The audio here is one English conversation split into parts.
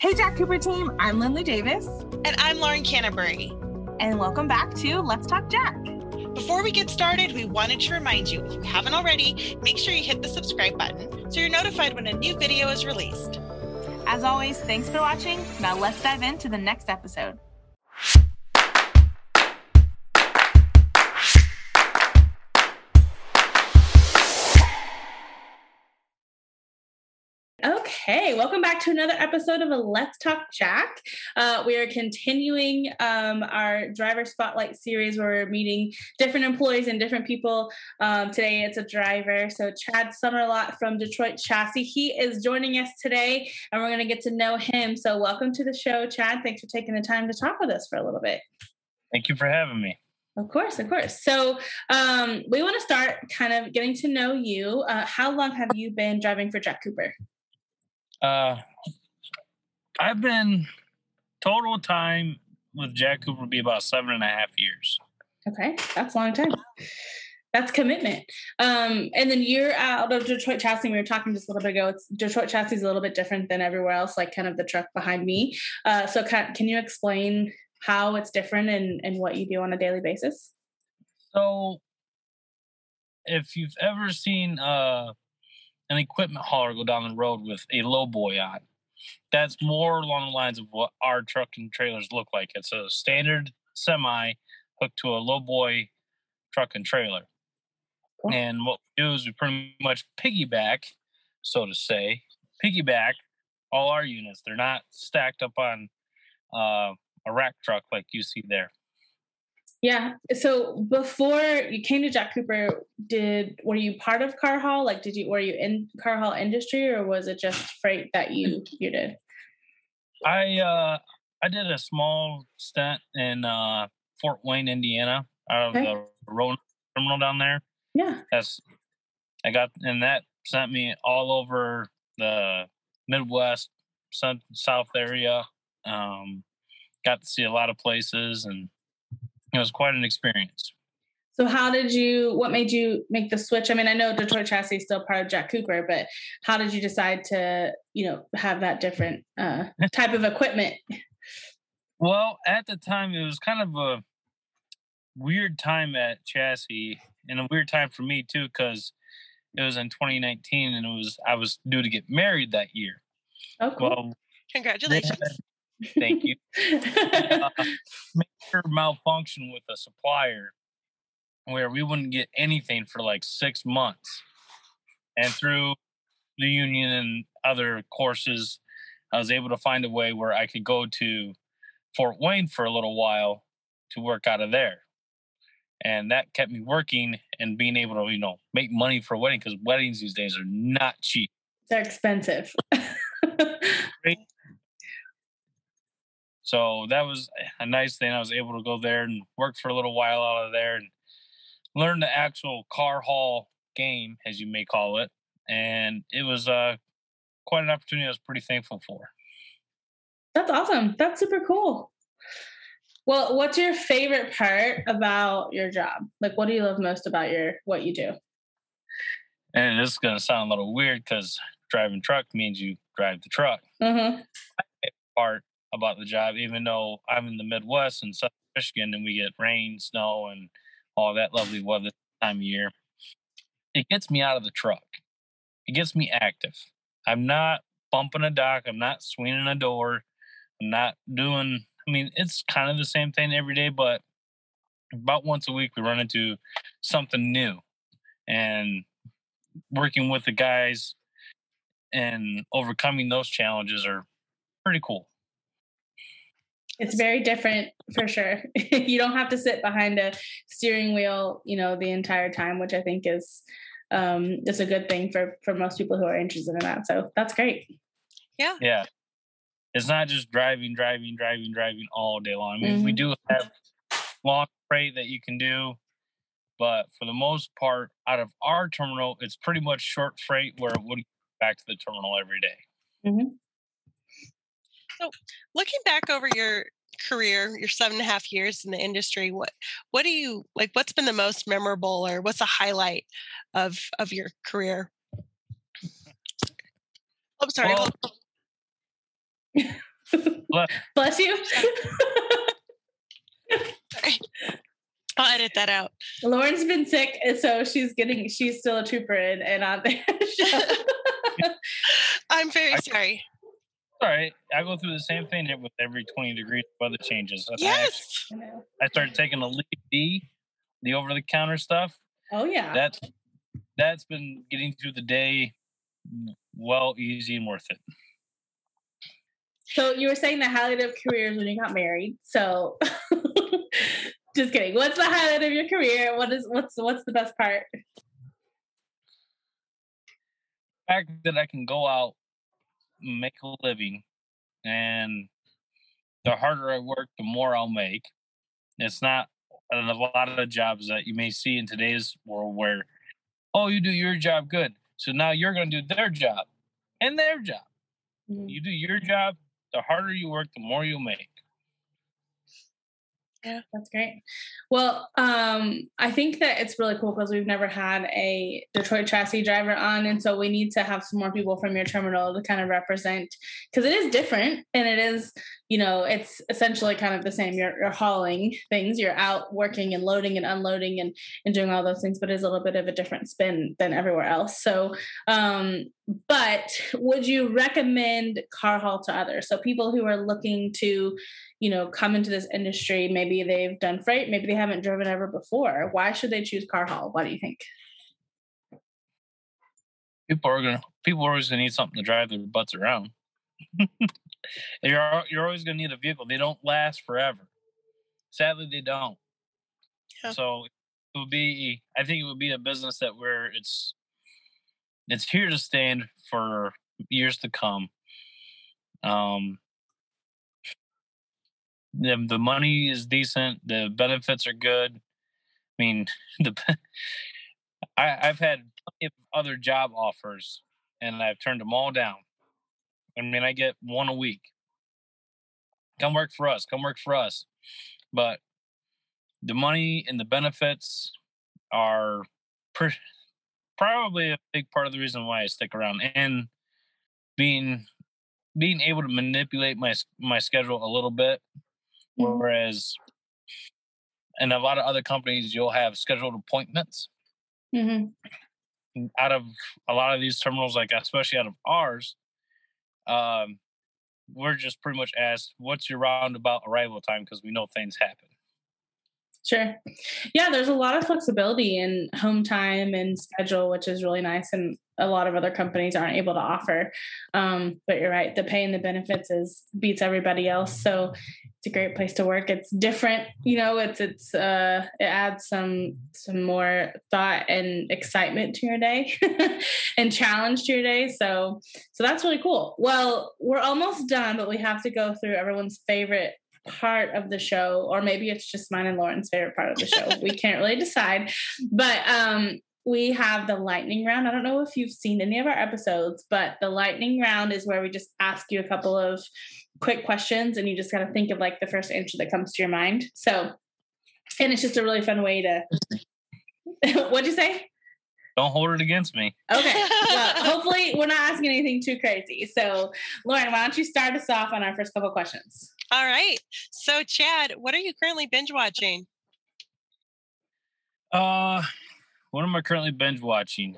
Hey, Jack Cooper team, I'm Lindley Davis. And I'm Lauren Canterbury. And welcome back to Let's Talk Jack. Before we get started, we wanted to remind you if you haven't already, make sure you hit the subscribe button so you're notified when a new video is released. As always, thanks for watching. Now let's dive into the next episode. Okay, welcome back to another episode of a Let's Talk Jack. Uh, we are continuing um, our driver spotlight series where we're meeting different employees and different people. Um, today it's a driver, so Chad Somerlott from Detroit Chassis. He is joining us today, and we're going to get to know him. So, welcome to the show, Chad. Thanks for taking the time to talk with us for a little bit. Thank you for having me. Of course, of course. So um, we want to start kind of getting to know you. Uh, how long have you been driving for Jack Cooper? Uh, I've been total time with Jack Cooper be about seven and a half years. Okay, that's a long time. That's commitment. Um, and then you're out of Detroit Chassis. We were talking just a little bit ago. It's Detroit Chassis is a little bit different than everywhere else, like kind of the truck behind me. Uh, so can, can you explain how it's different and, and what you do on a daily basis? So, if you've ever seen uh, an equipment hauler go down the road with a low boy on. That's more along the lines of what our truck and trailers look like. It's a standard semi hooked to a low boy truck and trailer. Cool. And what we do is we pretty much piggyback, so to say, piggyback all our units. They're not stacked up on uh, a rack truck like you see there. Yeah. So before you came to Jack Cooper, did were you part of car haul? Like, did you were you in car haul industry, or was it just freight that you you did? I uh I did a small stint in uh Fort Wayne, Indiana, out of okay. the road terminal down there. Yeah. That's I got and that sent me all over the Midwest, South area. Um, got to see a lot of places and it was quite an experience. So how did you what made you make the switch? I mean, I know Detroit Chassis is still part of Jack Cooper, but how did you decide to, you know, have that different uh, type of equipment? Well, at the time it was kind of a weird time at Chassis and a weird time for me too cuz it was in 2019 and it was I was due to get married that year. Oh, cool. Well, Congratulations. Thank you. uh, major malfunction with a supplier where we wouldn't get anything for like six months. And through the union and other courses, I was able to find a way where I could go to Fort Wayne for a little while to work out of there. And that kept me working and being able to, you know, make money for a wedding because weddings these days are not cheap. They're expensive. So that was a nice thing. I was able to go there and work for a little while out of there and learn the actual car haul game, as you may call it. And it was uh, quite an opportunity I was pretty thankful for. That's awesome. That's super cool. Well, what's your favorite part about your job? Like, what do you love most about your what you do? And this is going to sound a little weird because driving truck means you drive the truck. Mm-hmm. Part about the job, even though I'm in the Midwest and South Michigan and we get rain, snow, and all that lovely weather time of year. It gets me out of the truck. It gets me active. I'm not bumping a dock. I'm not swinging a door. I'm not doing, I mean, it's kind of the same thing every day, but about once a week we run into something new. And working with the guys and overcoming those challenges are pretty cool. It's very different for sure. you don't have to sit behind a steering wheel, you know, the entire time, which I think is um is a good thing for for most people who are interested in that. So that's great. Yeah. Yeah. It's not just driving, driving, driving, driving all day long. I mean, mm-hmm. we do have long freight that you can do, but for the most part, out of our terminal, it's pretty much short freight where it would back to the terminal every day. Mm-hmm. So, looking back over your career, your seven and a half years in the industry, what what do you like? What's been the most memorable, or what's a highlight of of your career? Oh, sorry. Well, Bless. Bless you. I'll edit that out. Lauren's been sick, so she's getting she's still a trooper and, and on there. I'm very sorry. All right, I go through the same thing with every 20 degrees weather changes. And I actually- Yes. You know. I started taking the Leaf D, the over the counter stuff. Oh yeah. That's that's been getting through the day well, easy and worth it. So you were saying the highlight of careers when you got married. So just kidding. What's the highlight of your career? What is what's what's the best part? The fact that I can go out, make a living, and the harder I work, the more I'll make. It's not a lot of the jobs that you may see in today's world where, oh, you do your job good, so now you're going to do their job and their job. Mm-hmm. You do your job, the harder you work, the more you make. Yeah, that's great. Well, um, I think that it's really cool because we've never had a Detroit chassis driver on, and so we need to have some more people from your terminal to kind of represent because it is different and it is, you know, it's essentially kind of the same. You're, you're hauling things, you're out working and loading and unloading and and doing all those things, but it's a little bit of a different spin than everywhere else. So, um, but would you recommend car haul to others? So people who are looking to you know come into this industry maybe they've done freight maybe they haven't driven ever before why should they choose car haul what do you think People are gonna people are always gonna need something to drive their butts around. you're you're always gonna need a vehicle. They don't last forever. Sadly, they don't. Yeah. So it would be. I think it would be a business that where it's it's here to stand for years to come. Um, the the money is decent. The benefits are good. I mean, the I, I've had other job offers, and I've turned them all down. I mean, I get one a week. Come work for us. Come work for us. But the money and the benefits are probably a big part of the reason why I stick around, and being being able to manipulate my my schedule a little bit. Whereas in a lot of other companies, you'll have scheduled appointments. Mhm. Out of a lot of these terminals, like especially out of ours, um, we're just pretty much asked, "What's your roundabout arrival time?" Because we know things happen. Sure. Yeah, there's a lot of flexibility in home time and schedule, which is really nice, and a lot of other companies aren't able to offer. Um, but you're right, the pay and the benefits is beats everybody else. So it's a great place to work. It's different, you know. It's it's uh, it adds some some more thought and excitement to your day, and challenge to your day. So so that's really cool. Well, we're almost done, but we have to go through everyone's favorite part of the show or maybe it's just mine and lauren's favorite part of the show we can't really decide but um we have the lightning round i don't know if you've seen any of our episodes but the lightning round is where we just ask you a couple of quick questions and you just got to think of like the first answer that comes to your mind so and it's just a really fun way to what'd you say Don't hold it against me. okay well hopefully we're not asking anything too crazy so lauren why don't you start us off on our first couple questions All right. So, Chad, what are you currently binge watching? Uh, what am I currently binge watching?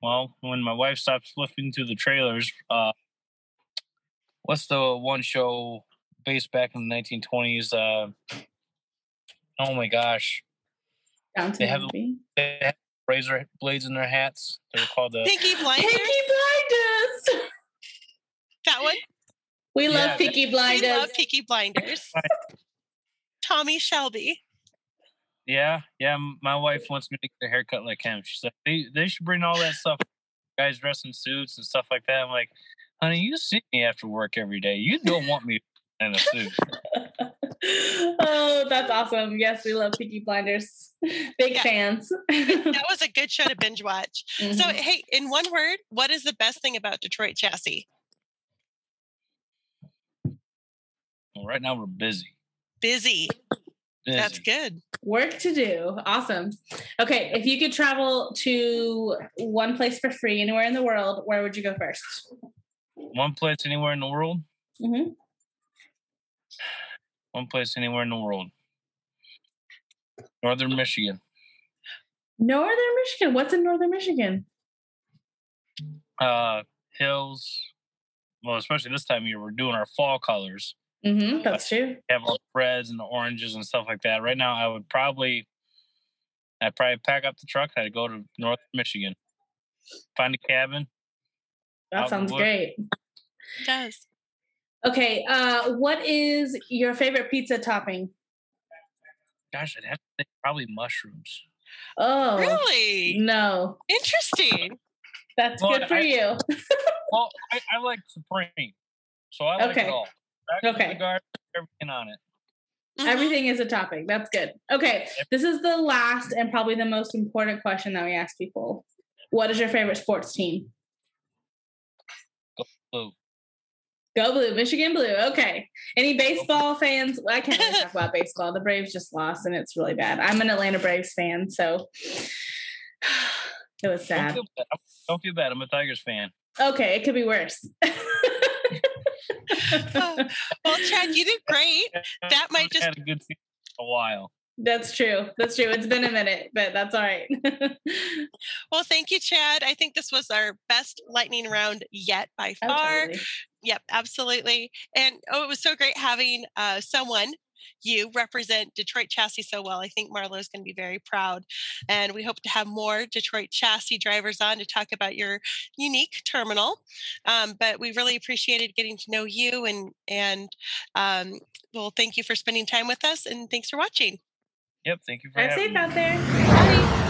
Well, when my wife stops flipping through the trailers, uh, what's the one show based back in the 1920s? Uh, oh my gosh, down to They have- movie. they have razor blades in their hats. They're called the. Pinky Blinders? Peaky Blinders. That one? We love Yeah, Peaky We Blinders. love Peaky Blinders. Tommy Shelby. Yeah, yeah. My wife wants me to get a haircut like him. She's like, they they should bring all that stuff. Guys dress in suits and stuff like that. I'm like, honey, you see me after work every day. You don't want me in a suit. oh, that's awesome. Yes, we love Peaky Blinders. Big Yeah. fans. That was a good show to binge watch. So, Mhm. hey, in one word, what is the best thing about Detroit Chassis? Well, right now we're busy. Busy. Busy. That's good. Work to do. Awesome. Okay, if you could travel to one place for free anywhere in the world, where would you go first? One place anywhere in the world. Mm-hmm. One place anywhere in the world. Northern Michigan. Northern Michigan. What's in Northern Michigan? Uh, hills. Well, especially this time of year, we're doing our fall colors. Mm-hmm, that's true. We have all the reds and the oranges and stuff like that. Right now, I would probably, I'd probably pack up the truck. I'd go to North Michigan, find a cabin. That sounds great. It does. Okay, uh, what is your favorite pizza topping? Gosh, I'd have to say probably mushrooms. Oh, really? No. Interesting. That's well, good for I, you. well, I, I, like Supreme, so I like okay. it all. Okay. Garden, everything on it. Everything is a topic. That's good. Okay, this is the last and probably the most important question that we ask people. What is your favorite sports team? Go blue. Go blue, Michigan blue. Okay. Any baseball fans? Well, I can't really talk about baseball. The Braves just lost, and it's really bad. I'm an Atlanta Braves fan, so it was sad. Don't feel, Don't feel bad. I'm a Tigers fan. Okay, it could be worse. well, Chad, you did great. That might just had a good a while. That's true. That's true. It's been a minute, but that's all right. well, thank you, Chad. I think this was our best lightning round yet by oh, far. Oh, totally. Yep, absolutely. And oh, it was so great having uh, someone you represent Detroit chassis so well. I think Marlo is going to be very proud. And we hope to have more Detroit chassis drivers on to talk about your unique terminal. Um, but we really appreciated getting to know you and and um, well, thank you for spending time with us and thanks for watching. Yep, thank you for Drive having safe me. out there. Bye.